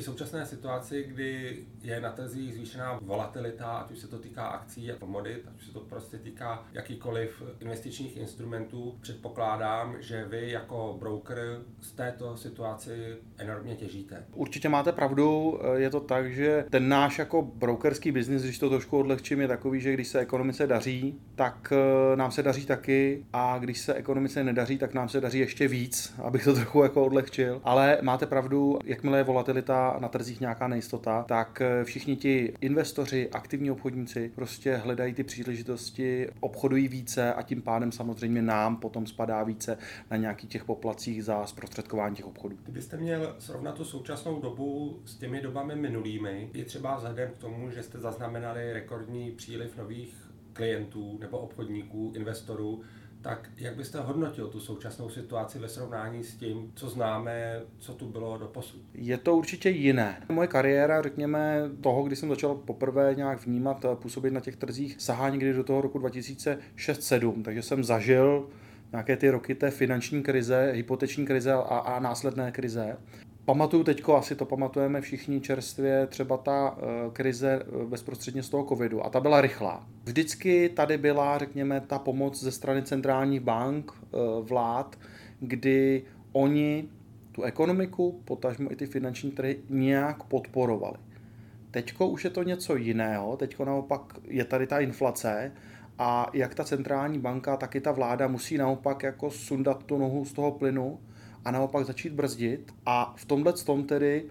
Při současné situaci, kdy je na trzích zvýšená volatilita, ať už se to týká akcí a komodit, ať už se to prostě týká jakýkoliv investičních instrumentů, předpokládám, že vy jako broker z této situaci enormně těžíte. Určitě máte pravdu, je to tak, že ten náš jako brokerský biznis, když to trošku odlehčím, je takový, že když se ekonomice daří, tak eh, nám se daří taky a když se ekonomice nedaří, tak nám se daří ještě víc, abych to trochu jako odlehčil. Ale máte pravdu, jakmile je volatilita na trzích nějaká nejistota, tak eh, všichni ti investoři, aktivní obchodníci prostě hledají ty příležitosti, obchodují více a tím pádem samozřejmě nám potom spadá více na nějakých těch poplacích za zprostředkování těch obchodů. Kdybyste měl srovnat tu současnou dobu s těmi dobami minulými, je třeba vzhledem k tomu, že jste zaznamenali rekordní příliv nových klientů nebo obchodníků, investorů, tak jak byste hodnotil tu současnou situaci ve srovnání s tím, co známe, co tu bylo do posud? Je to určitě jiné. Moje kariéra, řekněme, toho, kdy jsem začal poprvé nějak vnímat, působit na těch trzích, sahá někdy do toho roku 2006-2007, takže jsem zažil nějaké ty roky té finanční krize, hypoteční krize a, a následné krize. Pamatuju teďko, asi to pamatujeme všichni čerstvě, třeba ta uh, krize uh, bezprostředně z toho covidu a ta byla rychlá. Vždycky tady byla, řekněme, ta pomoc ze strany centrálních bank, uh, vlád, kdy oni tu ekonomiku, potažmo i ty finanční trhy nějak podporovali. Teďko už je to něco jiného, teďko naopak je tady ta inflace a jak ta centrální banka, tak i ta vláda musí naopak jako sundat tu nohu z toho plynu a naopak začít brzdit. A v tomhle tom tedy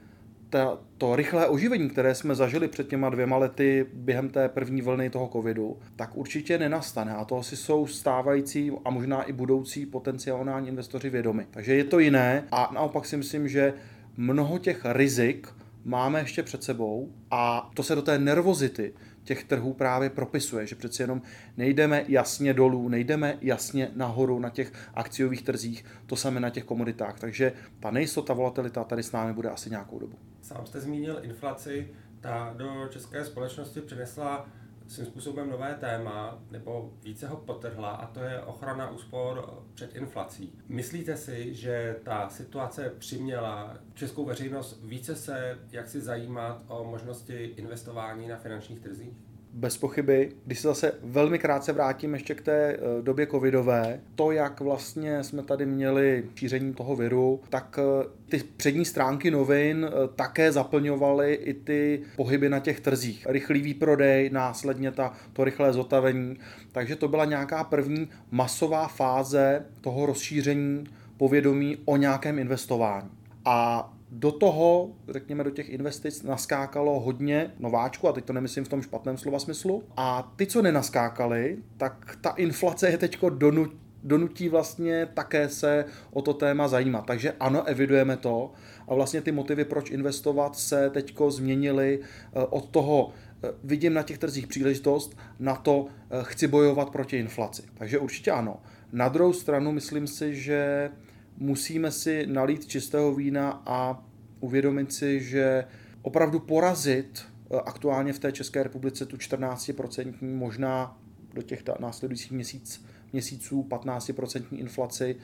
ta, to rychlé oživení, které jsme zažili před těma dvěma lety během té první vlny toho covidu, tak určitě nenastane. A to asi jsou stávající a možná i budoucí potenciální investoři vědomi. Takže je to jiné a naopak si myslím, že mnoho těch rizik máme ještě před sebou a to se do té nervozity těch trhů právě propisuje, že přeci jenom nejdeme jasně dolů, nejdeme jasně nahoru na těch akciových trzích, to samé na těch komoditách. Takže ta nejistota, volatilita tady s námi bude asi nějakou dobu. Sám jste zmínil inflaci, ta do české společnosti přinesla svým způsobem nové téma, nebo více ho potrhla, a to je ochrana úspor před inflací. Myslíte si, že ta situace přiměla českou veřejnost více se jak si zajímat o možnosti investování na finančních trzích? Bez pochyby. Když se zase velmi krátce vrátím ještě k té eh, době covidové, to, jak vlastně jsme tady měli šíření toho viru, tak eh, ty přední stránky novin eh, také zaplňovaly i ty pohyby na těch trzích. Rychlý výprodej, následně ta, to rychlé zotavení. Takže to byla nějaká první masová fáze toho rozšíření povědomí o nějakém investování. A do toho, řekněme, do těch investic naskákalo hodně nováčku, a teď to nemyslím v tom špatném slova smyslu. A ty, co nenaskákali, tak ta inflace je teď donut, donutí vlastně také se o to téma zajímat. Takže ano, evidujeme to a vlastně ty motivy, proč investovat, se teďko změnily eh, od toho eh, vidím na těch trzích příležitost, na to eh, chci bojovat proti inflaci. Takže určitě ano. Na druhou stranu myslím si, že musíme si nalít čistého vína a uvědomit si, že opravdu porazit eh, aktuálně v té České republice tu 14%, možná do těch následujících měsíc, měsíců 15% inflaci,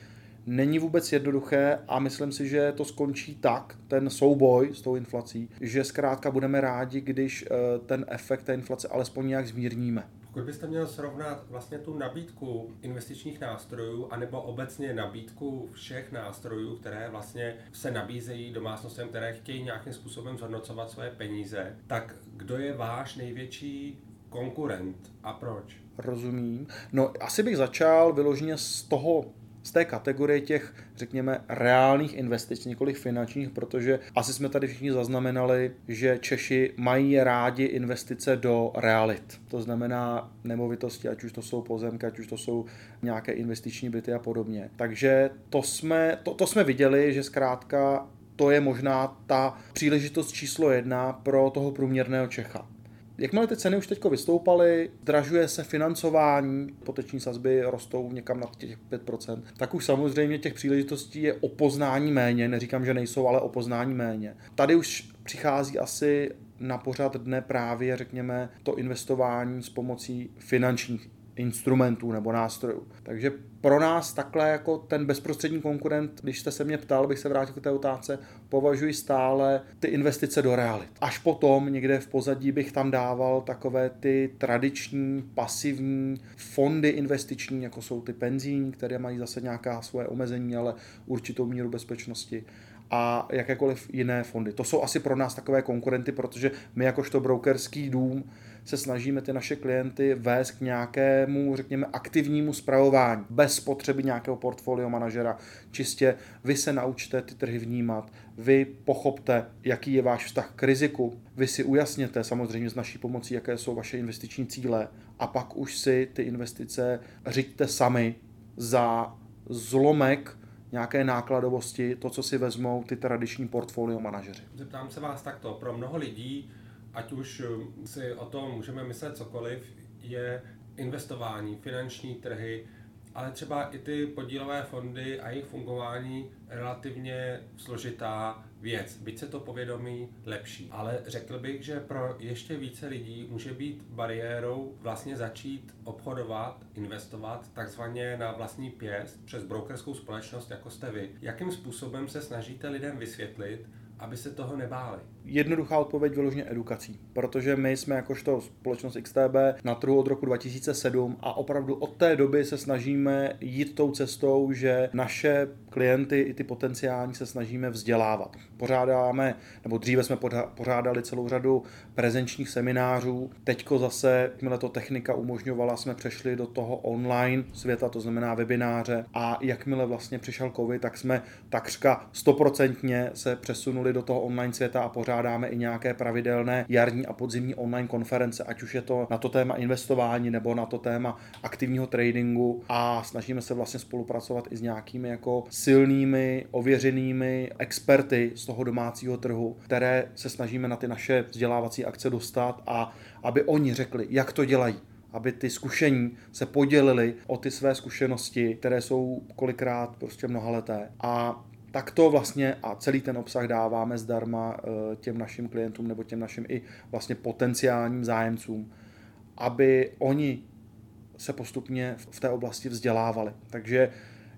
není vůbec jednoduché a myslím si, že to skončí tak, ten souboj s tou inflací, že zkrátka budeme rádi, když eh, ten efekt té inflace alespoň nějak zmírníme. Pokud byste měl srovnat vlastně tu nabídku investičních nástrojů, anebo obecně nabídku všech nástrojů, které vlastně se nabízejí domácnostem, které chtějí nějakým způsobem zhodnocovat svoje peníze, tak kdo je váš největší konkurent a proč? Rozumím. No, asi bych začal vyloženě z toho z té kategorie těch, řekněme, reálných investic, několik finančních, protože asi jsme tady všichni zaznamenali, že Češi mají rádi investice do realit. To znamená nemovitosti, ať už to jsou pozemky, ať už to jsou nějaké investiční byty a podobně. Takže to jsme, to, to jsme viděli, že zkrátka to je možná ta příležitost číslo jedna pro toho průměrného Čecha. Jakmile ty ceny už teď vystoupaly, dražuje se financování, poteční sazby rostou někam nad těch 5%, tak už samozřejmě těch příležitostí je o poznání méně, neříkám, že nejsou, ale o poznání méně. Tady už přichází asi na pořad dne právě, řekněme, to investování s pomocí finančních instrumentů nebo nástrojů. Takže pro nás takhle jako ten bezprostřední konkurent, když jste se mě ptal, bych se vrátil k té otázce, považuji stále ty investice do realit. Až potom někde v pozadí bych tam dával takové ty tradiční, pasivní fondy investiční, jako jsou ty penzijní, které mají zase nějaká svoje omezení, ale určitou míru bezpečnosti a jakékoliv jiné fondy. To jsou asi pro nás takové konkurenty, protože my jakožto brokerský dům se snažíme ty naše klienty vést k nějakému, řekněme, aktivnímu zpravování, bez potřeby nějakého portfolio manažera. Čistě vy se naučte ty trhy vnímat, vy pochopte, jaký je váš vztah k riziku, vy si ujasněte samozřejmě s naší pomocí, jaké jsou vaše investiční cíle a pak už si ty investice řiďte sami za zlomek nějaké nákladovosti, to, co si vezmou ty tradiční portfolio manažeři. Zeptám se vás takto. Pro mnoho lidí ať už eh, si o tom můžeme myslet cokoliv, je investování, finanční trhy, ale třeba i ty podílové fondy a jejich fungování relativně složitá věc, byť se to povědomí lepší. Ale řekl bych, že pro ještě více lidí může být bariérou vlastně začít obchodovat, investovat takzvaně na vlastní pěst přes brokerskou společnost, jako jste vy. Jakým způsobem se snažíte lidem vysvětlit, aby se toho nebáli? Jednoduchá odpověď vyloženě edukací, protože my jsme jakožto společnost XTB na trhu od roku 2007 a opravdu od té doby se snažíme jít tou cestou, že naše klienty i ty potenciální se snažíme vzdělávat. Pořádáme, nebo dříve jsme pořádali celou řadu prezenčních seminářů, teďko zase, jakmile to technika umožňovala, jsme přešli do toho online světa, to znamená webináře a jakmile vlastně přišel covid, tak jsme takřka stoprocentně se přesunuli do toho online světa a pořád pořádáme i nějaké pravidelné jarní a podzimní online konference, ať už je to na to téma investování nebo na to téma aktivního tradingu a snažíme se vlastně spolupracovat i s nějakými jako silnými, ověřenými experty z toho domácího trhu, které se snažíme na ty naše vzdělávací akce dostat a aby oni řekli, jak to dělají aby ty zkušení se podělili o ty své zkušenosti, které jsou kolikrát prostě mnohaleté. A tak to vlastně a celý ten obsah dáváme zdarma eh, těm našim klientům nebo těm našim i vlastně potenciálním zájemcům, aby oni se postupně v té oblasti vzdělávali. Takže,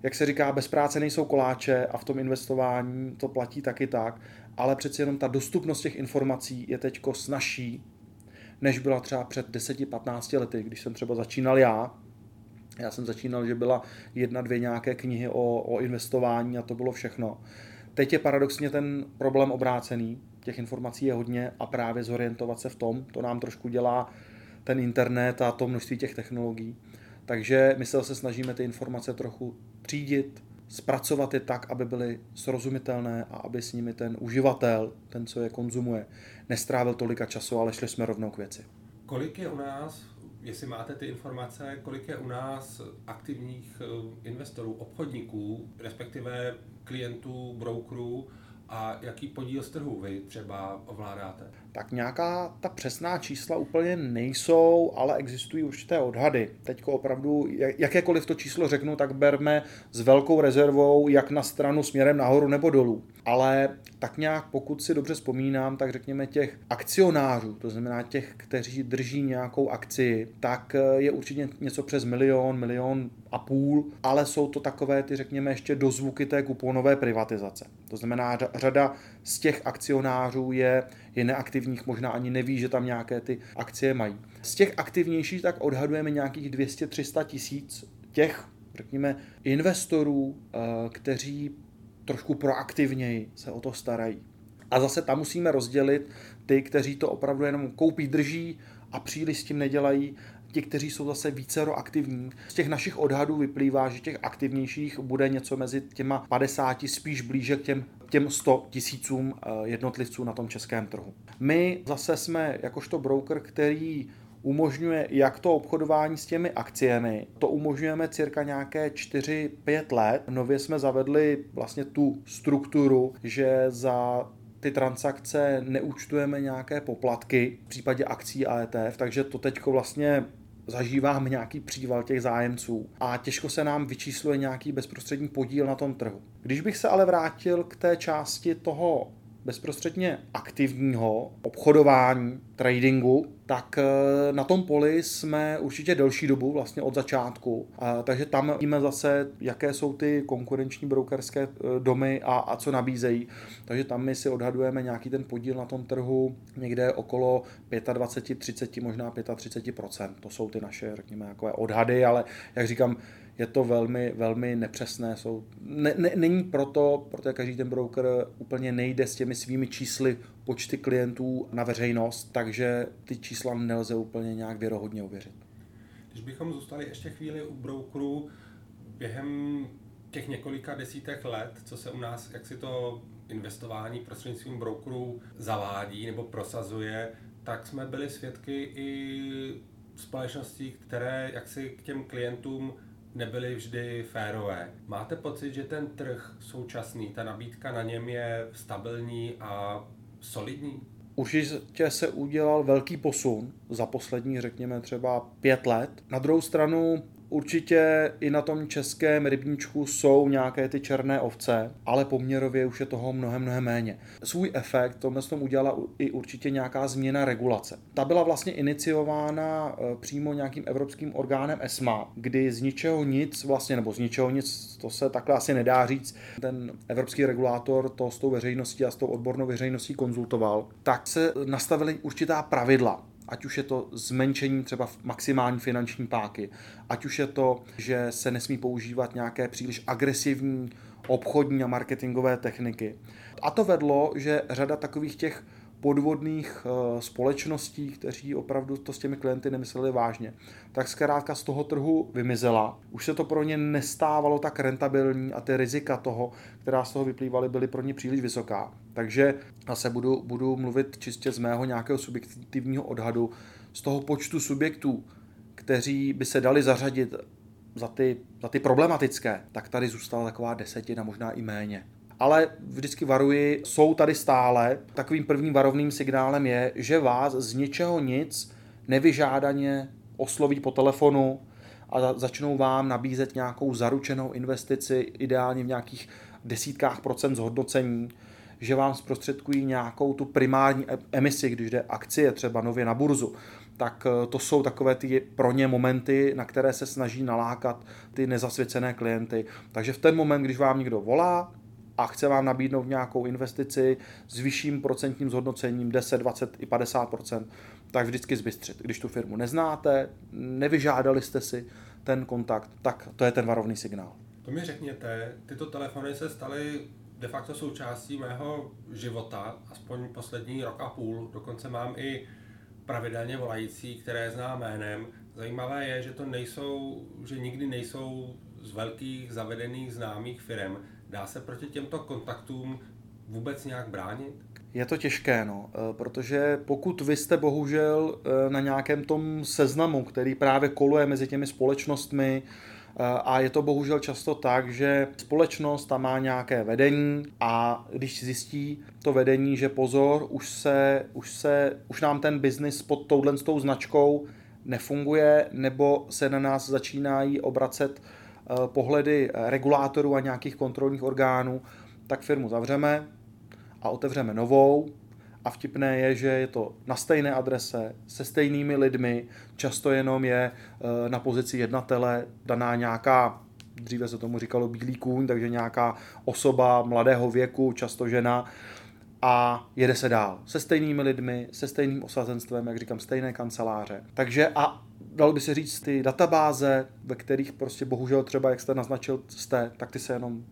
jak se říká, bez práce nejsou koláče a v tom investování to platí taky tak, ale přeci jenom ta dostupnost těch informací je teď snažší, než byla třeba před 10-15 lety, když jsem třeba začínal já, já jsem začínal, že byla jedna, dvě nějaké knihy o, o investování a to bylo všechno. Teď je paradoxně ten problém obrácený, těch informací je hodně a právě zorientovat se v tom, to nám trošku dělá ten internet a to množství těch technologií. Takže my se snažíme ty informace trochu třídit, zpracovat je tak, aby byly srozumitelné a aby s nimi ten uživatel, ten, co je konzumuje, nestrávil tolika času, ale šli jsme rovnou k věci. Kolik je u nás jestli máte ty informace, kolik je u nás aktivních eh, investorů, obchodníků, respektive klientů, brokerů a jaký podíl z trhu vy třeba ovládáte? Tak nějaká ta přesná čísla úplně nejsou, ale existují určité odhady. Teď opravdu, jakékoliv to číslo řeknu, tak berme s velkou rezervou jak na stranu směrem nahoru nebo dolů. Ale tak nějak, pokud si dobře vzpomínám, tak řekněme těch akcionářů, to znamená těch, kteří drží nějakou akci, tak eh, je určitě něco přes milion, milion a půl, ale jsou to takové ty, řekněme, ještě dozvuky té kuponové privatizace. To znamená, řada z těch akcionářů je, je neaktivních, možná ani neví, že tam nějaké ty akcie mají. Z těch aktivnějších tak odhadujeme nějakých 200-300 tisíc těch, řekněme, investorů, eh, kteří trošku proaktivněji se o to starají. A zase tam musíme rozdělit ty, kteří to opravdu jenom koupí, drží a příliš s tím nedělají, ti, kteří jsou zase více aktivní. Z těch našich odhadů vyplývá, že těch aktivnějších bude něco mezi těma 50, spíš blíže k těm, těm 100 tisícům eh, jednotlivců na tom českém trhu. My zase jsme jakožto broker, který umožňuje jak to obchodování s těmi akciemi. To umožňujeme cirka nějaké 4-5 let. Nově jsme zavedli vlastně tu strukturu, že za ty transakce neúčtujeme nějaké poplatky v případě akcí a ETF, takže to teď vlastně zažíváme nějaký příval těch zájemců a těžko se nám vyčísluje nějaký bezprostřední podíl na tom trhu. Když bych se ale vrátil k té části toho bezprostředně aktivního obchodování, tradingu, tak eh, na tom poli jsme určitě delší dobu, vlastně od začátku. Takže tam víme zase, jaké jsou ty konkurenční brokerské eh, domy a, a co nabízejí. Takže tam my si odhadujeme nějaký ten podíl na tom trhu někde okolo 25, 30, možná 35% To jsou ty naše, řekněme, takové odhady, ale jak říkám, je to velmi, velmi nepřesné. Jsou, ne, ne, není proto, protože každý ten broker úplně nejde s těmi svými čísly počty klientů na veřejnost, takže ty čísla nelze úplně nějak věrohodně uvěřit. Když bychom zůstali ještě chvíli u brokerů, během těch několika desítek let, co se u nás, jak si to investování prostřednictvím brokerů zavádí nebo prosazuje, tak jsme byli svědky i společností, které jaksi k těm klientům nebyly vždy férové. Máte pocit, že ten trh současný, ta nabídka na něm je stabilní a solidní? Určitě se udělal velký posun za poslední, řekněme, třeba pět let. Na druhou stranu Určitě i na tom českém rybníčku jsou nějaké ty černé ovce, ale poměrově už je toho mnohem, mnohem méně. Svůj efekt tomhle tom udělala i určitě nějaká změna regulace. Ta byla vlastně iniciována e, přímo nějakým evropským orgánem ESMA, kdy z ničeho nic, vlastně, nebo z ničeho nic, to se takhle asi nedá říct, ten evropský regulátor to s tou veřejností a s tou odbornou veřejností konzultoval, tak se nastavily určitá pravidla ať už je to zmenšení třeba maximální finanční páky, ať už je to, že se nesmí používat nějaké příliš agresivní obchodní a marketingové techniky. A to vedlo, že řada takových těch podvodných eh, společností, kteří opravdu to s těmi klienty nemysleli vážně, tak zkrátka z toho trhu vymizela. Už se to pro ně nestávalo tak rentabilní a ty rizika toho, která z toho vyplývaly, byly pro ně příliš vysoká. Takže zase budu, budu mluvit čistě z mého nějakého subjektivního odhadu z toho počtu subjektů, kteří by se dali zařadit za ty, za ty problematické, tak tady zůstala taková desetina, možná i méně ale vždycky varuji, jsou tady stále. Takovým prvním varovným signálem je, že vás z ničeho nic nevyžádaně osloví po telefonu a začnou vám nabízet nějakou zaručenou investici, ideálně v nějakých desítkách procent zhodnocení, že vám zprostředkují nějakou tu primární emisi, když jde akcie třeba nově na burzu, tak e, to jsou takové ty pro ně momenty, na které se snaží nalákat ty nezasvěcené klienty. Takže v ten moment, když vám někdo volá, a chce vám nabídnout nějakou investici s vyšším procentním zhodnocením 10, 20 i 50 tak vždycky zbystřit. Když tu firmu neznáte, nevyžádali jste si ten kontakt, tak to je ten varovný signál. To mi řekněte, tyto telefony se staly de facto součástí mého života, aspoň poslední rok a půl. Dokonce mám i pravidelně volající, které znám jménem. Zajímavé je, že to nejsou, že nikdy nejsou z velkých zavedených známých firm. Dá se proti těmto kontaktům vůbec nějak bránit? Je to těžké, no, eh, protože pokud vy jste bohužel eh, na nějakém tom seznamu, který právě koluje mezi těmi společnostmi, a je to bohužel často tak, že společnost tam má nějaké vedení a když zjistí to vedení, že pozor, už se, už se, už nám ten biznis pod touhle značkou nefunguje, nebo se na nás začínají obracet Eh, pohledy regulátorů a nějakých kontrolních orgánů, tak firmu zavřeme a otevřeme novou. A vtipné je, že je to na stejné adrese, se stejnými lidmi, často jenom je eh, na pozici jednatele daná nějaká, dříve se tomu říkalo bílý kůň, takže nějaká osoba mladého věku, často žena, a jede se dál. Se stejnými lidmi, se stejným osazenstvem, jak říkám, stejné kanceláře. Takže a dalo by se říct, ty databáze, ve kterých prostě bohužel třeba, jak jste naznačil, jste, tak ty se jenom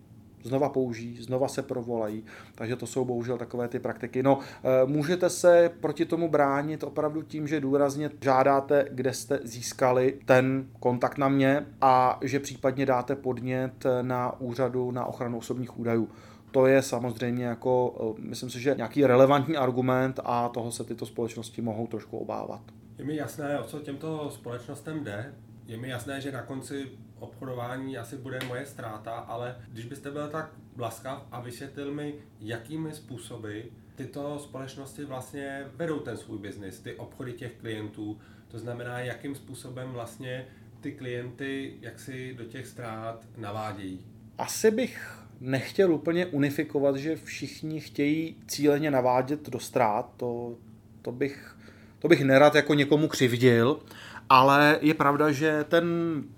znova použijí, znova se provolají, takže to jsou bohužel takové ty praktiky. No, eh, můžete se proti tomu bránit opravdu tím, že důrazně žádáte, kde jste získali ten kontakt na mě a že případně dáte podnět na úřadu na ochranu osobních údajů. To je samozřejmě jako, eh, myslím si, že nějaký relevantní argument a toho se tyto společnosti mohou trošku obávat. Je mi jasné, o co těmto společnostem jde. Je mi jasné, že na konci obchodování asi bude moje ztráta, ale když byste byl tak blaskav a vysvětlil mi, jakými způsoby tyto společnosti vlastně vedou ten svůj biznis, ty obchody těch klientů, to znamená, jakým způsobem vlastně ty klienty jaksi do těch ztrát navádějí. Asi bych nechtěl úplně unifikovat, že všichni chtějí cíleně navádět do ztrát, to, to, bych, to bych nerad jako někomu křivdil, ale je pravda, že ten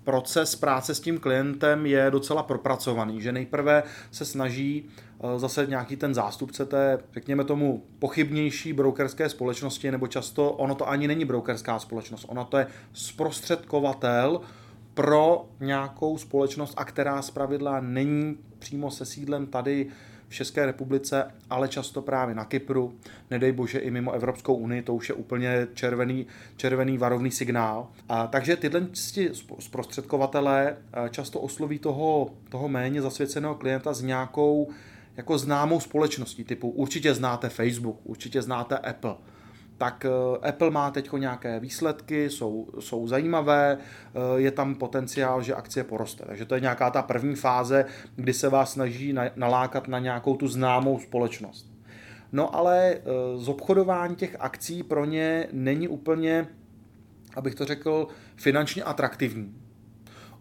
proces práce s tím klientem je docela propracovaný, že nejprve se snaží eh, zase nějaký ten zástupce té, řekněme tomu, pochybnější brokerské společnosti, nebo často ono to ani není brokerská společnost, ono to je zprostředkovatel pro nějakou společnost, a která zpravidla není přímo se sídlem tady v České republice, ale často právě na Kypru, nedej bože i mimo Evropskou unii, to už je úplně červený, červený varovný signál. A, takže tyhle zprostředkovatelé eh, často osloví toho, toho méně zasvěceného klienta s nějakou jako známou společností, typu určitě znáte Facebook, určitě znáte Apple, tak eh, Apple má teď nějaké výsledky, jsou, jsou zajímavé, eh, je tam potenciál, že akcie poroste. Takže to je nějaká ta první fáze, kdy se vás snaží nalákat na nějakou tu známou společnost. No ale eh, z obchodování těch akcí pro ně není úplně, abych to řekl, finančně atraktivní.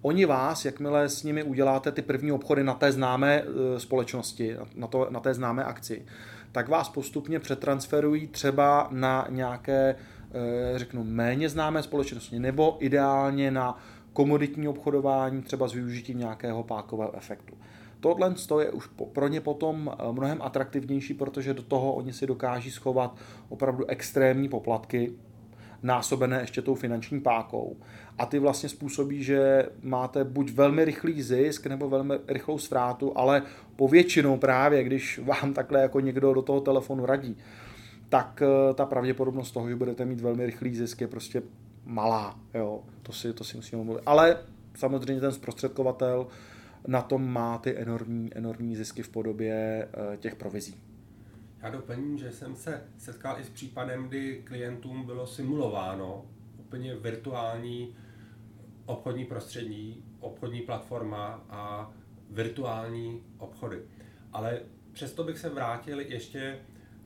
Oni vás, jakmile s nimi uděláte ty první obchody na té známé společnosti, na, to, na té známé akci, tak vás postupně přetransferují třeba na nějaké, eh, řeknu, méně známé společnosti, nebo ideálně na komoditní obchodování, třeba s využitím nějakého pákového efektu. Tohle je už pro ně potom eh, mnohem atraktivnější, protože do toho oni si dokáží schovat opravdu extrémní poplatky, násobené ještě tou finanční pákou. A ty vlastně způsobí, že máte buď velmi rychlý zisk nebo velmi rychlou ztrátu, ale povětšinou právě, když vám takhle jako někdo do toho telefonu radí, tak eh, ta pravděpodobnost toho, že budete mít velmi rychlý zisk je prostě malá. Jo. To, si, to si musíme mluvit. Ale samozřejmě ten zprostředkovatel na tom má ty enormní, enormní zisky v podobě eh, těch provizí. Já doplním, že jsem se setkal i s případem, kdy klientům bylo simulováno úplně virtuální obchodní prostředí, obchodní platforma a virtuální obchody. Ale přesto bych se vrátil ještě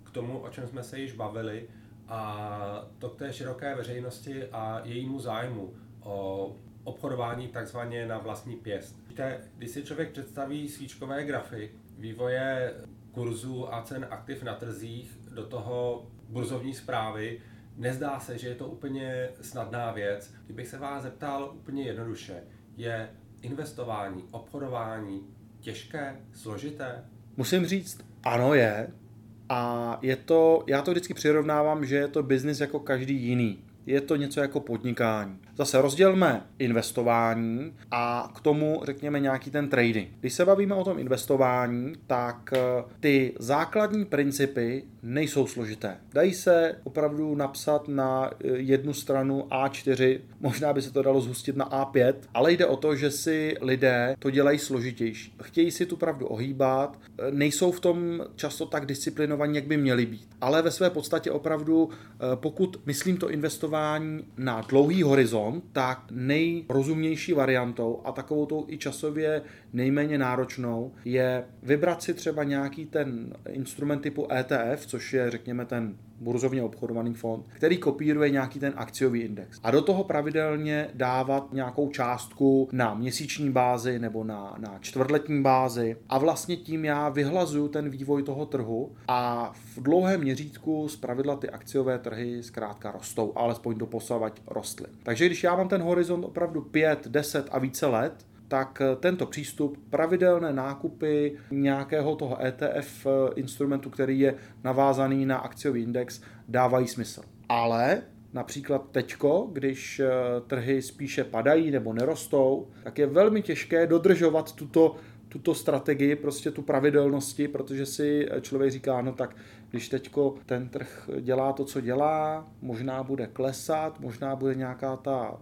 k tomu, o čem jsme se již bavili, a to k té široké veřejnosti a jejímu zájmu o obchodování takzvaně na vlastní pěst. Víte, když si člověk představí svíčkové grafy vývoje kurzů a cen aktiv na trzích do toho burzovní zprávy, nezdá se, že je to úplně snadná věc. Kdybych se vás zeptal úplně jednoduše, je investování, obchodování těžké, složité? Musím říct, ano je. A je to, já to vždycky přirovnávám, že je to biznis jako každý jiný je to něco jako podnikání. Zase rozdělme investování a k tomu řekněme nějaký ten trading. Když se bavíme o tom investování, tak eh, ty základní principy nejsou složité. Dají se opravdu napsat na eh, jednu stranu A4, možná by se to dalo zhustit na A5, ale jde o to, že si lidé to dělají složitější. Chtějí si tu pravdu ohýbat, eh, nejsou v tom často tak disciplinovaní, jak by měli být. Ale ve své podstatě opravdu, pokud myslím to investování, na dlouhý horizont, tak nejrozumnější variantou a takovou tou i časově nejméně náročnou je vybrat si třeba nějaký ten instrument typu ETF, což je řekněme ten burzovně obchodovaný fond, který kopíruje nějaký ten akciový index. A do toho pravidelně dávat nějakou částku na měsíční bázi nebo na, na čtvrtletní bázi. A vlastně tím já vyhlazuju ten vývoj toho trhu a v dlouhém měřítku z pravidla ty akciové trhy zkrátka rostou, alespoň do posavať rostly. Takže když já mám ten horizont opravdu 5, 10 a více let, tak eh, tento přístup, pravidelné nákupy nějakého toho ETF eh, instrumentu, který je navázaný na akciový index, dávají smysl. Ale například teďko, když eh, trhy spíše padají nebo nerostou, tak je velmi těžké dodržovat tuto tuto strategii, prostě tu pravidelnosti, protože si člověk říká, no tak když teďko ten trh dělá to, co dělá, možná bude klesat, možná bude nějaká ta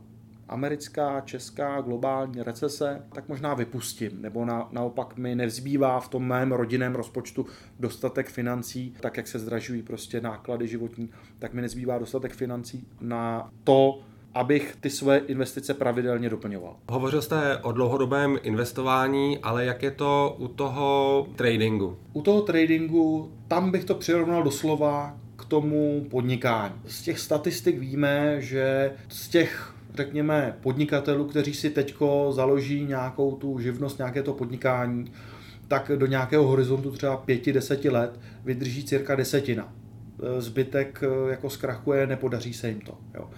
americká, česká, globální recese, tak možná vypustím, nebo na, naopak mi nevzbývá v tom mém rodinném rozpočtu dostatek financí, tak jak se zdražují prostě náklady životní, tak mi nezbývá dostatek financí na to, abych ty své investice pravidelně doplňoval. Hovořil jste o dlouhodobém investování, ale jak je to u toho tradingu? U toho tradingu, tam bych to přirovnal doslova k tomu podnikání. Z těch statistik víme, že z těch řekněme, podnikatelů, kteří si teďko založí nějakou tu živnost, nějaké to podnikání, tak do nějakého horizontu třeba 5-10 let vydrží cirka desetina. E, zbytek e, jako zkrachuje, nepodaří se jim to. Jo.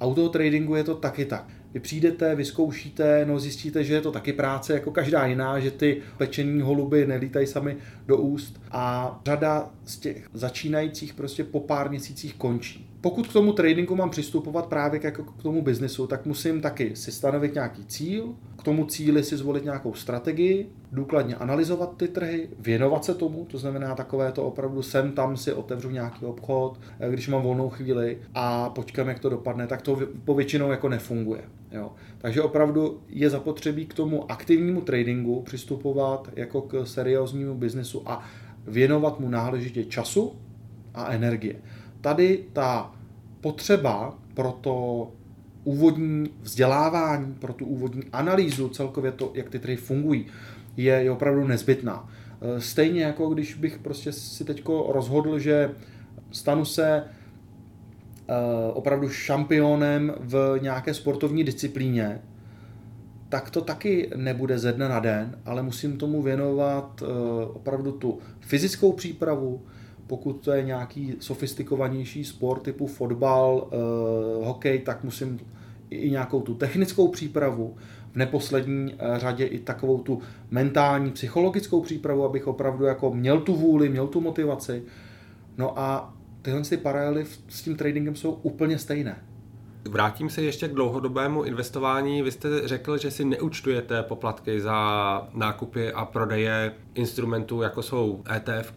A u toho tradingu je to taky tak. Vy přijdete, vyzkoušíte, no zjistíte, že je to taky práce jako každá jiná, že ty pečený holuby nelítají sami do úst a řada z těch začínajících prostě po pár měsících končí. Pokud k tomu tradingu mám přistupovat právě jako k tomu biznesu, tak musím taky si stanovit nějaký cíl, k tomu cíli si zvolit nějakou strategii, důkladně analyzovat ty trhy, věnovat se tomu, to znamená takové to opravdu sem tam si otevřu nějaký obchod, eh, když mám volnou chvíli a počkám, jak to dopadne, tak to povětšinou jako nefunguje. Jo. Takže opravdu je zapotřebí k tomu aktivnímu tradingu přistupovat jako k serióznímu biznesu a věnovat mu náležitě času a energie. Tady ta potřeba pro to úvodní vzdělávání, pro tu úvodní analýzu celkově to, jak ty trhy fungují, je, je opravdu nezbytná. E, stejně jako když bych prostě si teď rozhodl, že stanu se e, opravdu šampionem v nějaké sportovní disciplíně, tak to taky nebude ze dne na den, ale musím tomu věnovat e, opravdu tu fyzickou přípravu, pokud to je nějaký sofistikovanější sport typu fotbal, hokej, tak musím i nějakou tu technickou přípravu, v neposlední eh, řadě i takovou tu mentální, psychologickou přípravu, abych opravdu jako měl tu vůli, měl tu motivaci. No a tyhle ty paralely s tím tradingem jsou úplně stejné. Vrátím se ještě k dlouhodobému investování. Vy jste řekl, že si neúčtujete poplatky za nákupy a prodeje instrumentů, jako jsou ETF,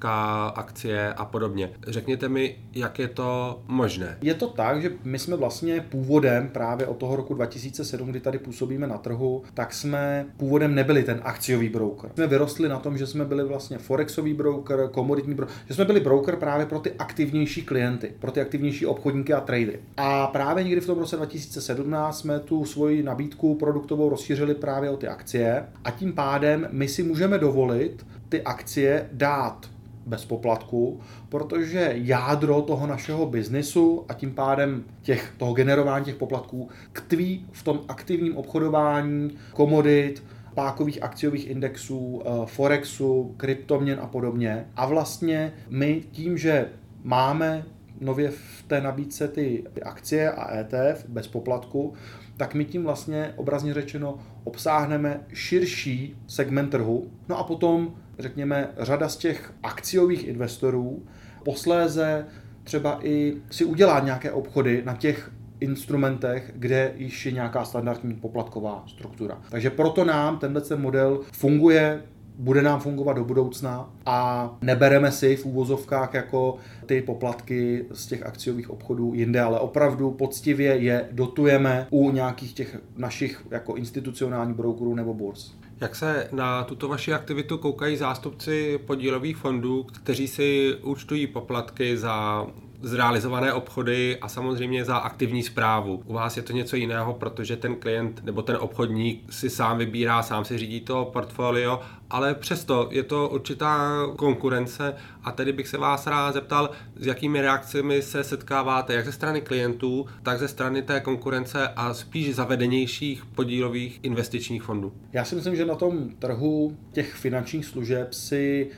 akcie a podobně. Řekněte mi, jak je to možné? Je to tak, že my jsme vlastně původem právě od toho roku 2007, kdy tady působíme na trhu, tak jsme původem nebyli ten akciový broker. Jsme vyrostli na tom, že jsme byli vlastně forexový broker, komoditní broker, že jsme byli broker právě pro ty aktivnější klienty, pro ty aktivnější obchodníky a tradery. A právě někdy v tom roce 2017 jsme tu svoji nabídku produktovou rozšířili právě o ty akcie a tím pádem my si můžeme dovolit ty akcie dát bez poplatku, protože jádro toho našeho biznesu a tím pádem těch, toho generování těch poplatků ktví v tom aktivním obchodování komodit, pákových akciových indexů, eh, forexu, kryptoměn a podobně. A vlastně my tím, že máme nově v té nabídce ty akcie a ETF bez poplatku, tak my tím vlastně obrazně řečeno obsáhneme širší segment trhu. No a potom, řekněme, řada z těch akciových investorů posléze třeba i si udělá nějaké obchody na těch instrumentech, kde již je nějaká standardní poplatková struktura. Takže proto nám tenhle ten model funguje bude nám fungovat do budoucna a nebereme si v úvozovkách jako ty poplatky z těch akciových obchodů jinde, ale opravdu poctivě je dotujeme u nějakých těch našich jako institucionálních brokerů nebo burs. Jak se na tuto vaši aktivitu koukají zástupci podílových fondů, kteří si účtují poplatky za zrealizované obchody a samozřejmě za aktivní zprávu. U vás je to něco jiného, protože ten klient nebo ten obchodník si sám vybírá, sám si řídí to portfolio, ale přesto je to určitá konkurence a tedy bych se vás rád zeptal, s jakými reakcemi se setkáváte, jak ze strany klientů, tak ze strany té konkurence a spíš zavedenějších podílových investičních fondů. Já si myslím, že na tom trhu těch finančních služeb si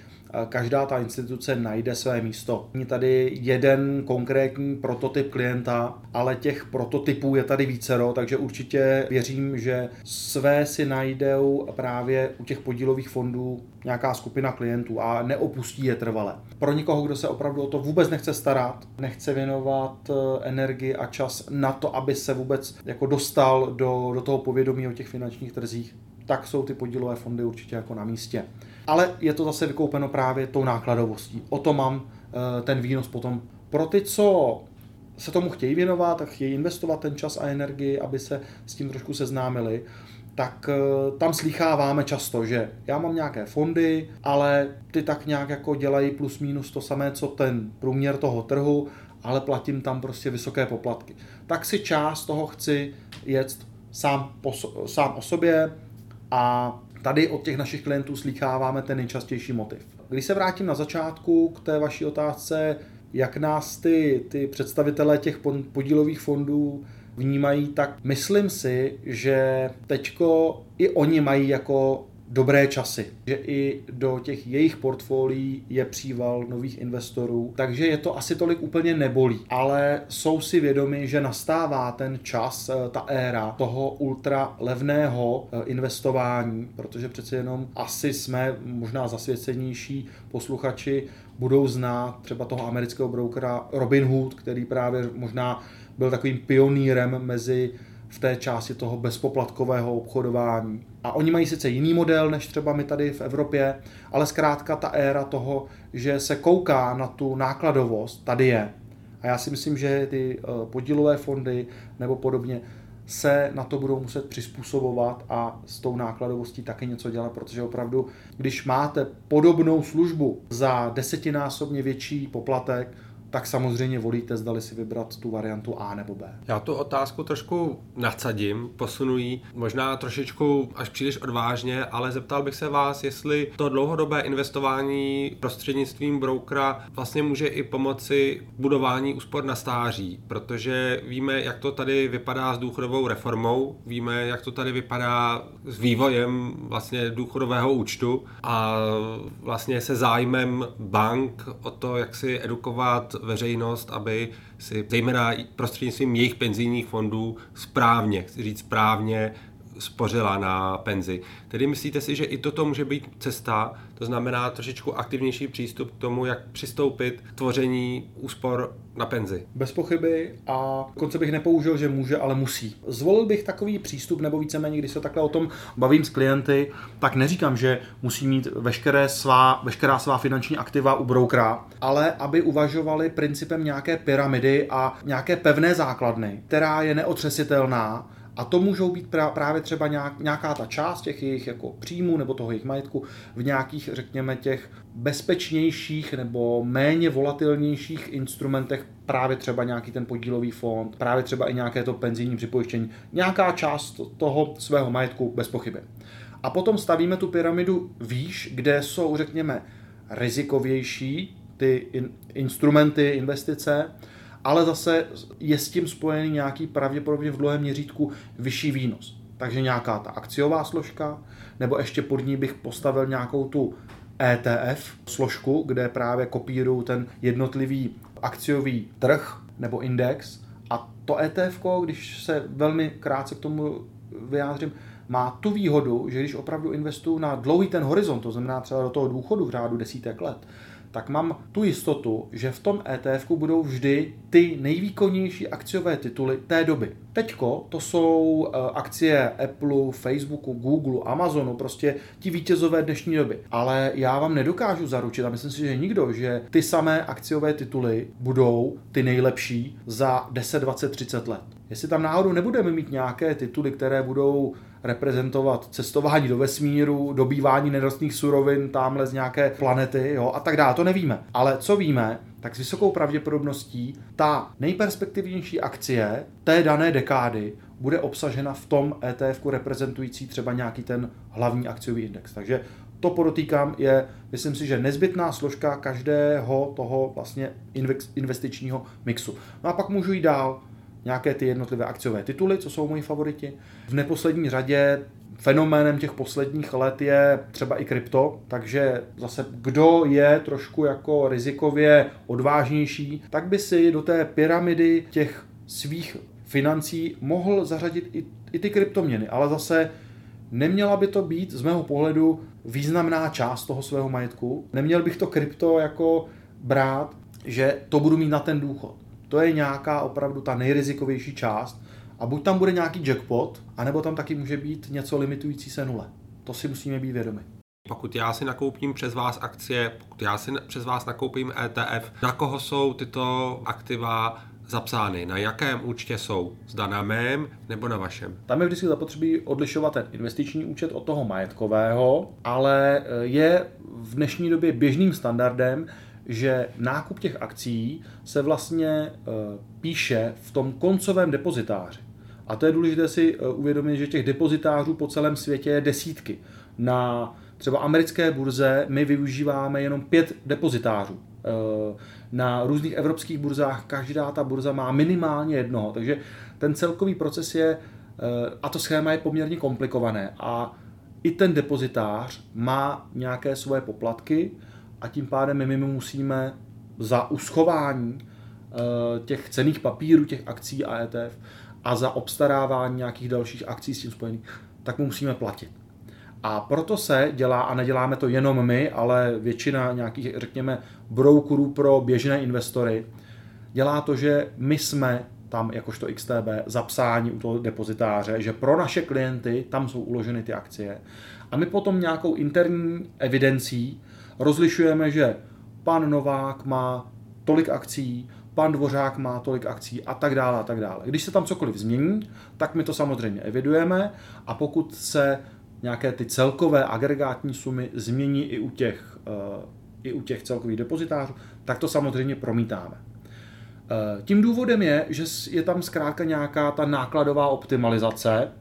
každá ta instituce najde své místo. Není tady jeden konkrétní prototyp klienta, ale těch prototypů je tady vícero, takže určitě věřím, že své si najdou právě u těch podílových fondů nějaká skupina klientů a neopustí je trvale. Pro někoho, kdo se opravdu o to vůbec nechce starat, nechce věnovat eh, energii a čas na to, aby se vůbec jako dostal do, do toho povědomí o těch finančních trzích, tak jsou ty podílové fondy určitě jako na místě ale je to zase vykoupeno právě tou nákladovostí. O to mám eh, ten výnos potom. Pro ty, co se tomu chtějí věnovat a chtějí investovat ten čas a energii, aby se s tím trošku seznámili, tak eh, tam slýcháváme často, že já mám nějaké fondy, ale ty tak nějak jako dělají plus minus to samé, co ten průměr toho trhu, ale platím tam prostě vysoké poplatky. Tak si část toho chci jet sám, sám o sobě a Tady od těch našich klientů slýcháváme ten nejčastější motiv. Když se vrátím na začátku k té vaší otázce, jak nás ty, ty představitelé těch podílových fondů vnímají, tak myslím si, že teďko i oni mají jako dobré časy, že i do těch jejich portfolií je příval nových investorů, takže je to asi tolik úplně nebolí, ale jsou si vědomi, že nastává ten čas, eh, ta éra toho ultra levného eh, investování, protože přece jenom asi jsme možná zasvěcenější posluchači budou znát třeba toho amerického brokera Robinhood, který právě možná byl takovým pionýrem mezi v té části toho bezpoplatkového obchodování. A oni mají sice jiný model než třeba my tady v Evropě, ale zkrátka ta éra toho, že se kouká na tu nákladovost, tady je. A já si myslím, že ty eh, podílové fondy nebo podobně se na to budou muset přizpůsobovat a s tou nákladovostí taky něco dělat, protože opravdu, když máte podobnou službu za desetinásobně větší poplatek, tak samozřejmě volíte, zdali si vybrat tu variantu A nebo B. Já tu otázku trošku nadsadím, posunu ji, možná trošičku až příliš odvážně, ale zeptal bych se vás, jestli to dlouhodobé investování prostřednictvím brokera vlastně může i pomoci budování úspor na stáří, protože víme, jak to tady vypadá s důchodovou reformou, víme, jak to tady vypadá s vývojem vlastně důchodového účtu a vlastně se zájmem bank o to, jak si edukovat veřejnost, aby si zejména prostřednictvím jejich penzijních fondů správně, chci říct správně, spořila na penzi. Tedy myslíte si, že i toto může být cesta, to znamená trošičku aktivnější přístup k tomu, jak přistoupit k tvoření úspor na penzi? Bez pochyby a konce bych nepoužil, že může, ale musí. Zvolil bych takový přístup, nebo víceméně, když se takhle o tom bavím s klienty, tak neříkám, že musí mít veškeré svá, veškerá svá finanční aktiva u brokera, ale aby uvažovali principem nějaké pyramidy a nějaké pevné základny, která je neotřesitelná, a to můžou být právě třeba nějaká ta část těch jejich jako příjmů nebo toho jejich majetku v nějakých, řekněme, těch bezpečnějších nebo méně volatilnějších instrumentech, právě třeba nějaký ten podílový fond, právě třeba i nějaké to penzijní připojištění, nějaká část toho svého majetku bez pochyby. A potom stavíme tu pyramidu výš, kde jsou, řekněme, rizikovější ty in, instrumenty, investice, ale zase je s tím spojený nějaký pravděpodobně v dlouhém měřítku vyšší výnos. Takže nějaká ta akciová složka, nebo ještě pod ní bych postavil nějakou tu ETF složku, kde právě kopíruju ten jednotlivý akciový trh nebo index. A to ETF, když se velmi krátce k tomu vyjádřím, má tu výhodu, že když opravdu investuju na dlouhý ten horizont, to znamená třeba do toho důchodu v řádu desítek let, tak mám tu jistotu, že v tom ETF budou vždy ty nejvýkonnější akciové tituly té doby. Teďko to jsou eh, akcie Apple, Facebooku, Google, Amazonu, prostě ti vítězové dnešní doby. Ale já vám nedokážu zaručit, a myslím si, že nikdo, že ty samé akciové tituly budou ty nejlepší za 10, 20, 30 let. Jestli tam náhodou nebudeme mít nějaké tituly, které budou reprezentovat cestování do vesmíru, dobývání nerostných surovin tamhle z nějaké planety jo, a tak dále, to nevíme. Ale co víme, tak s vysokou pravděpodobností ta nejperspektivnější akcie té dané dekády bude obsažena v tom ETF reprezentující třeba nějaký ten hlavní akciový index. Takže to podotýkám je, myslím si, že nezbytná složka každého toho vlastně investičního mixu. No a pak můžu jít dál nějaké ty jednotlivé akciové tituly, co jsou moji favoriti. V neposlední řadě fenoménem těch posledních let je třeba i krypto, takže zase kdo je trošku jako rizikově odvážnější, tak by si do té pyramidy těch svých financí mohl zařadit i, i ty kryptoměny, ale zase neměla by to být z mého pohledu významná část toho svého majetku. Neměl bych to krypto jako brát, že to budu mít na ten důchod to je nějaká opravdu ta nejrizikovější část. A buď tam bude nějaký jackpot, anebo tam taky může být něco limitující se nule. To si musíme být vědomi. Pokud já si nakoupím přes vás akcie, pokud já si přes vás nakoupím ETF, na koho jsou tyto aktiva zapsány, na jakém účtě jsou, zda na mém nebo na vašem. Tam je vždycky zapotřebí odlišovat ten investiční účet od toho majetkového, ale je v dnešní době běžným standardem, že nákup těch akcí se vlastně e, píše v tom koncovém depozitáři. A to je důležité si e, uvědomit, že těch depozitářů po celém světě je desítky. Na třeba americké burze my využíváme jenom pět depozitářů. E, na různých evropských burzách každá ta burza má minimálně jednoho, takže ten celkový proces je, a to schéma je poměrně komplikované. A i ten depozitář má nějaké svoje poplatky a tím pádem my, my musíme za uschování eh, těch cených papírů, těch akcí a ETF a za obstarávání nějakých dalších akcí s tím spojených, tak mu musíme platit. A proto se dělá, a neděláme to jenom my, ale většina nějakých, řekněme, brokerů pro běžné investory, dělá to, že my jsme tam jakožto XTB zapsání u toho depozitáře, že pro naše klienty tam jsou uloženy ty akcie. A my potom nějakou interní evidencí rozlišujeme, že pan Novák má tolik akcí, pan Dvořák má tolik akcí a tak dále a tak dále. Když se tam cokoliv změní, tak my to samozřejmě evidujeme a pokud se nějaké ty celkové agregátní sumy změní i u těch, uh, i u těch celkových depozitářů, tak to samozřejmě promítáme. Uh, tím důvodem je, že je tam zkrátka nějaká ta nákladová optimalizace,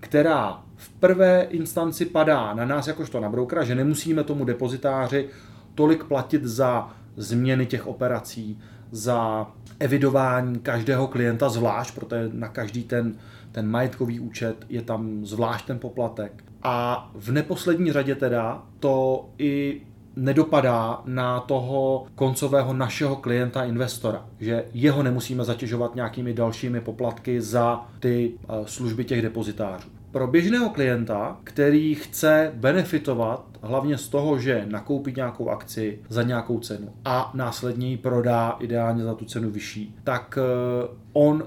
která v prvé instanci padá na nás jakožto na broukera, že nemusíme tomu depozitáři tolik platit za změny těch operací, za evidování každého klienta zvlášť, protože na každý ten, ten majetkový účet je tam zvlášť ten poplatek. A v neposlední řadě teda to i nedopadá na toho koncového našeho klienta investora, že jeho nemusíme zatěžovat nějakými dalšími poplatky za ty eh, služby těch depozitářů. Pro běžného klienta, který chce benefitovat hlavně z toho, že nakoupí nějakou akci za nějakou cenu a následně ji prodá ideálně za tu cenu vyšší, tak eh, on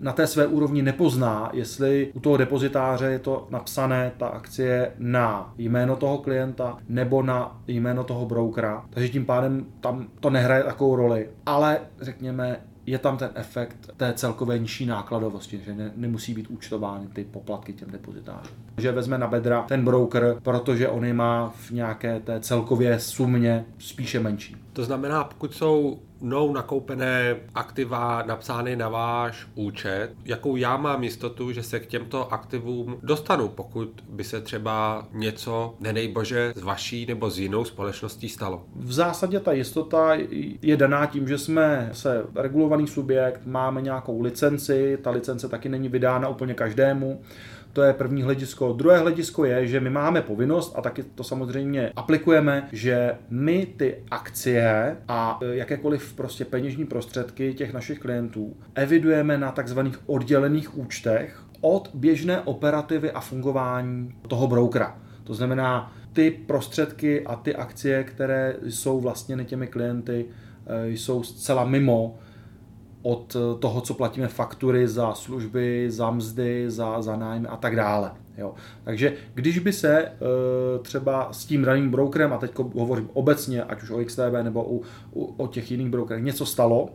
na té své úrovni nepozná, jestli u toho depozitáře je to napsané, ta akcie na jméno toho klienta nebo na jméno toho brokera. Takže tím pádem tam to nehraje takovou roli. Ale řekněme, je tam ten efekt té celkové nižší nákladovosti, že ne, nemusí být účtovány ty poplatky těm depozitářům. Že vezme na bedra ten broker, protože on je má v nějaké té celkově sumně spíše menší. To znamená, pokud jsou mnou nakoupené aktiva napsány na váš účet, jakou já mám jistotu, že se k těmto aktivům dostanu, pokud by se třeba něco, nenejbože, z vaší nebo z jinou společností stalo? V zásadě ta jistota je daná tím, že jsme se regulovaný subjekt, máme nějakou licenci, ta licence taky není vydána úplně každému, to je první hledisko. Druhé hledisko je, že my máme povinnost, a taky to samozřejmě aplikujeme, že my ty akcie a e, jakékoliv prostě peněžní prostředky těch našich klientů evidujeme na takzvaných oddělených účtech od běžné operativy a fungování toho broukera. To znamená, ty prostředky a ty akcie, které jsou vlastně těmi klienty, e, jsou zcela mimo od eh, toho, co platíme faktury za služby, za mzdy, za, za nájmy a tak dále. Jo. Takže když by se e, třeba s tím daným brokerem, a teď hovořím obecně, ať už o XTB nebo u, u, o těch jiných brokerech, něco stalo,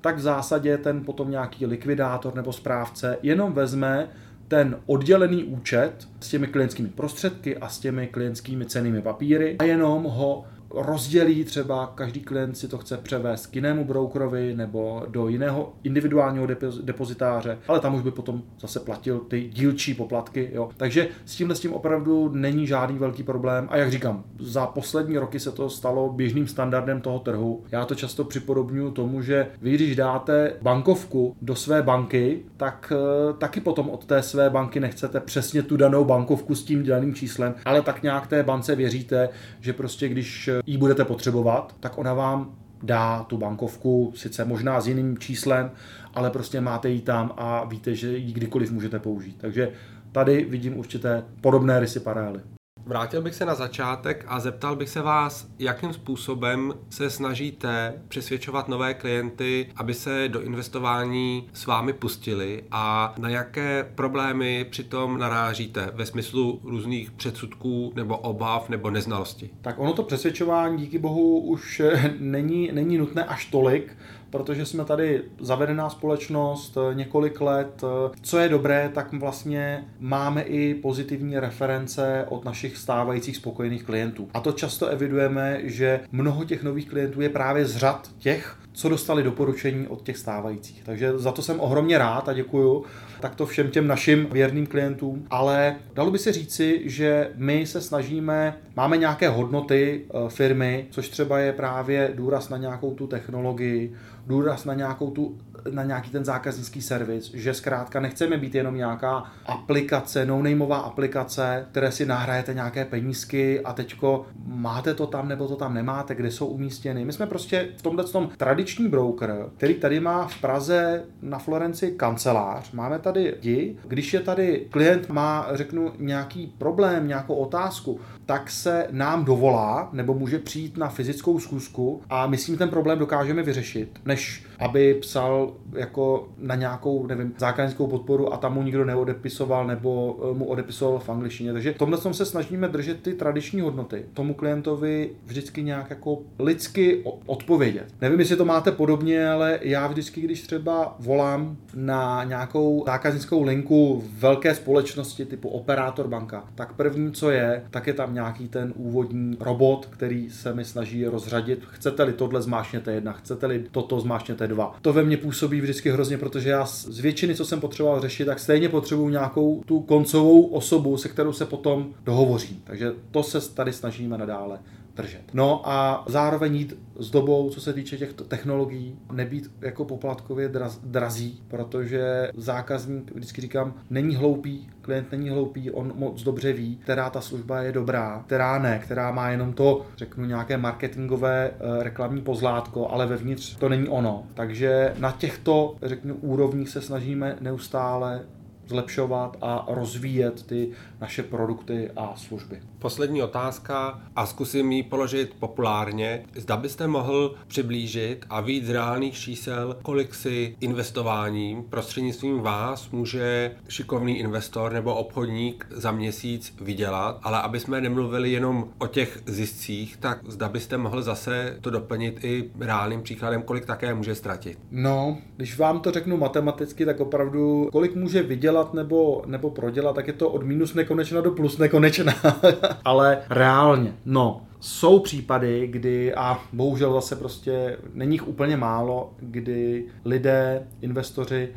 tak v zásadě ten potom nějaký likvidátor nebo správce jenom vezme ten oddělený účet s těmi klientskými prostředky a s těmi klientskými cenými papíry a jenom ho rozdělí třeba každý klient si to chce převést k jinému brokerovi nebo do jiného individuálního depozitáře, ale tam už by potom zase platil ty dílčí poplatky. Jo. Takže s tímhle s tím opravdu není žádný velký problém a jak říkám, za poslední roky se to stalo běžným standardem toho trhu. Já to často připodobňuji tomu, že vy když dáte bankovku do své banky, tak eh, taky potom od té své banky nechcete přesně tu danou bankovku s tím daným číslem, ale tak nějak té bance věříte, že prostě když ji budete potřebovat, tak ona vám dá tu bankovku, sice možná s jiným číslem, ale prostě máte ji tam a víte, že ji kdykoliv můžete použít. Takže tady vidím určité podobné rysy paralely. Vrátil bych se na začátek a zeptal bych se vás, jakým způsobem se snažíte přesvědčovat nové klienty, aby se do investování s vámi pustili a na jaké problémy přitom narážíte ve smyslu různých předsudků nebo obav nebo neznalosti. Tak ono to přesvědčování díky bohu už není, není nutné až tolik, protože jsme tady zavedená společnost eh, několik let. Eh, co je dobré, tak vlastně máme i pozitivní reference od našich stávajících spokojených klientů. A to často evidujeme, že mnoho těch nových klientů je právě z řad těch, co dostali doporučení od těch stávajících. Takže za to jsem ohromně rád a děkuju tak to všem těm našim věrným klientům. Ale dalo by se říci, že my se snažíme, máme nějaké hodnoty eh, firmy, což třeba je právě důraz na nějakou tu technologii, důraz na nějakou tu na nějaký ten zákaznický servis, že zkrátka nechceme být jenom nějaká aplikace, no aplikace, které si nahrajete nějaké penízky a teďko máte to tam nebo to tam nemáte, kde jsou umístěny. My jsme prostě v tomhle tom tradiční broker, který tady má v Praze na Florenci kancelář. Máme tady lidi, když je tady klient má, řeknu, nějaký problém, nějakou otázku, tak se nám dovolá nebo může přijít na fyzickou schůzku a my s tím ten problém dokážeme vyřešit, než aby psal jako na nějakou, nevím, zákaznickou podporu a tam mu nikdo neodepisoval nebo eh, mu odepisoval v angličtině. Takže v tomhle se snažíme držet ty tradiční hodnoty. Tomu klientovi vždycky nějak jako lidsky odpovědět. Nevím, jestli to máte podobně, ale já vždycky, když třeba volám na nějakou zákaznickou linku velké společnosti typu operátor banka, tak první, co je, tak je tam nějaký ten úvodní robot, který se mi snaží rozřadit. Chcete-li tohle zmášněte jedna, chcete-li toto zmášněte dva. To ve mně působí vždycky hrozně, protože já z většiny, co jsem potřeboval řešit, tak stejně potřebuju nějakou tu koncovou osobu, se kterou se potom dohovořím. Takže to se tady snažíme nadále držet. No a zároveň jít s dobou, co se týče těch technologií, nebýt jako poplatkově draz, drazí, protože zákazník, vždycky říkám, není hloupý, klient není hloupý, on moc dobře ví, která ta služba je dobrá, která ne, která má jenom to, řeknu, nějaké marketingové eh, reklamní pozlátko, ale vevnitř to není ono. Takže na těchto, řeknu, úrovních se snažíme neustále zlepšovat a rozvíjet ty naše produkty a služby. Poslední otázka a zkusím ji položit populárně. Zda byste mohl přiblížit a víc reálných čísel, kolik si investováním prostřednictvím vás může šikovný investor nebo obchodník za měsíc vydělat, ale aby jsme nemluvili jenom o těch ziscích, tak zda byste mohl zase to doplnit i reálným příkladem, kolik také může ztratit. No, když vám to řeknu matematicky, tak opravdu kolik může vydělat nebo, nebo prodělat, tak je to od minus nekonečna do plus nekonečna. ale reálně, no, jsou případy, kdy, a bohužel zase prostě není jich úplně málo, kdy lidé, investoři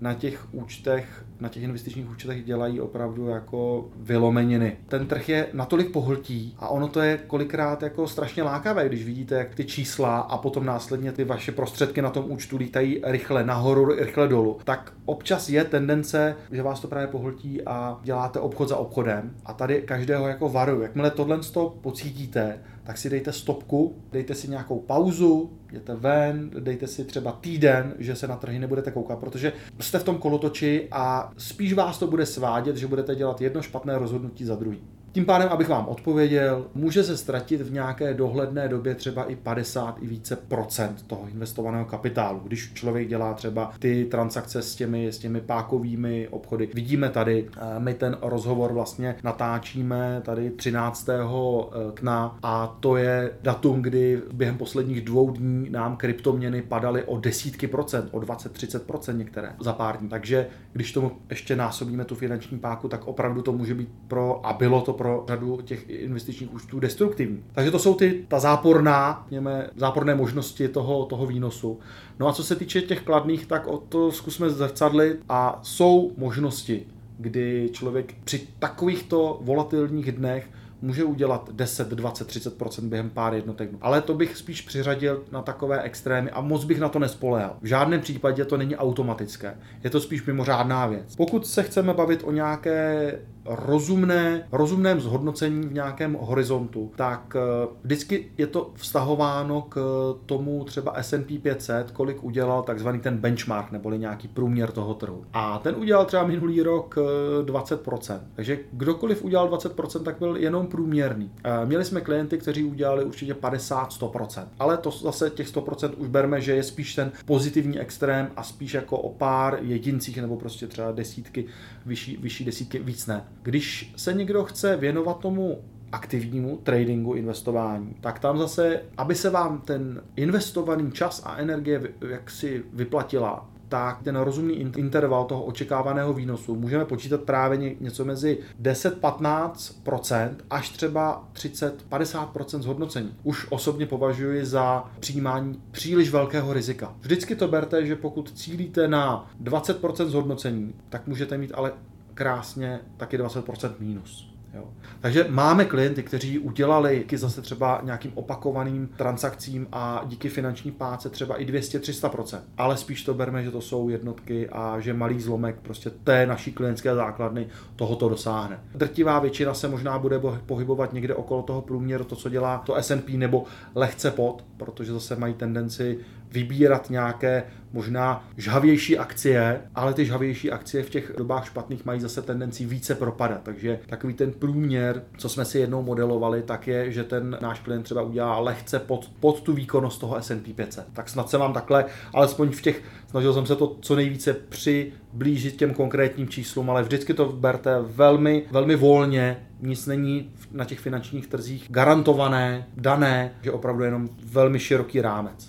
na těch účtech na těch investičních účtech dělají opravdu jako vylomeniny. Ten trh je natolik pohltí a ono to je kolikrát jako strašně lákavé, když vidíte, jak ty čísla a potom následně ty vaše prostředky na tom účtu lítají rychle nahoru, rychle dolů. Tak občas je tendence, že vás to právě pohltí a děláte obchod za obchodem a tady každého jako varu. Jakmile tohle pocítíte, tak si dejte stopku, dejte si nějakou pauzu, jděte ven, dejte si třeba týden, že se na trhy nebudete koukat, protože jste v tom kolotoči a spíš vás to bude svádět, že budete dělat jedno špatné rozhodnutí za druhý. Tím pádem, abych vám odpověděl, může se ztratit v nějaké dohledné době třeba i 50 i více procent toho investovaného kapitálu. Když člověk dělá třeba ty transakce s těmi, s těmi pákovými obchody. Vidíme tady, eh, my ten rozhovor vlastně natáčíme tady 13. Eh, kna a to je datum, kdy během posledních dvou dní nám kryptoměny padaly o desítky procent, o 20-30 procent některé za pár dní. Takže když tomu ještě násobíme tu finanční páku, tak opravdu to může být pro, a bylo to pro pro řadu těch investičních účtů destruktivní. Takže to jsou ty, ta záporná, něme, záporné možnosti toho, toho výnosu. No a co se týče těch kladných, tak o to zkusme zrcadlit a jsou možnosti, kdy člověk při takovýchto volatilních dnech může udělat 10, 20, 30% během pár jednotek. Ale to bych spíš přiřadil na takové extrémy a moc bych na to nespoléhal. V žádném případě to není automatické. Je to spíš mimořádná věc. Pokud se chceme bavit o nějaké rozumné, rozumném zhodnocení v nějakém horizontu, tak eh, vždycky je to vztahováno k tomu třeba S&P 500, kolik udělal takzvaný ten benchmark, neboli nějaký průměr toho trhu. A ten udělal třeba minulý rok 20%. Eh, Takže kdokoliv udělal 20%, tak byl jenom průměrný. Eh, měli jsme klienty, kteří udělali určitě 50-100%. Ale to zase těch 100% už berme, že je spíš ten pozitivní extrém a spíš jako o pár jedincích nebo prostě třeba desítky, vyšší, vyšší desítky, víc ne. Když se někdo chce věnovat tomu aktivnímu tradingu, investování, tak tam zase, aby se vám ten investovaný čas a energie jak si vyplatila, tak ten rozumný interval toho očekávaného výnosu můžeme počítat právě něco mezi 10-15% až třeba 30-50% zhodnocení. Už osobně považuji za přijímání příliš velkého rizika. Vždycky to berte, že pokud cílíte na 20% zhodnocení, tak můžete mít ale krásně taky 20% mínus. Jo. Takže máme klienty, kteří udělali zase třeba nějakým opakovaným transakcím a díky finanční páce třeba i 200-300%. Ale spíš to berme, že to jsou jednotky a že malý zlomek prostě té naší klientské základny tohoto dosáhne. Drtivá většina se možná bude pohybovat někde okolo toho průměru, to, co dělá to S&P nebo lehce pod, protože zase mají tendenci vybírat nějaké možná žhavější akcie, ale ty žhavější akcie v těch dobách špatných mají zase tendenci více propadat. Takže takový ten průměr, co jsme si jednou modelovali, tak je, že ten náš klient třeba udělá lehce pod, pod tu výkonnost toho S&P 500. Tak snad se vám takhle, alespoň v těch, snažil jsem se to co nejvíce přiblížit těm konkrétním číslům, ale vždycky to berte velmi, velmi volně, nic není na těch finančních trzích garantované, dané, že opravdu jenom velmi široký rámec.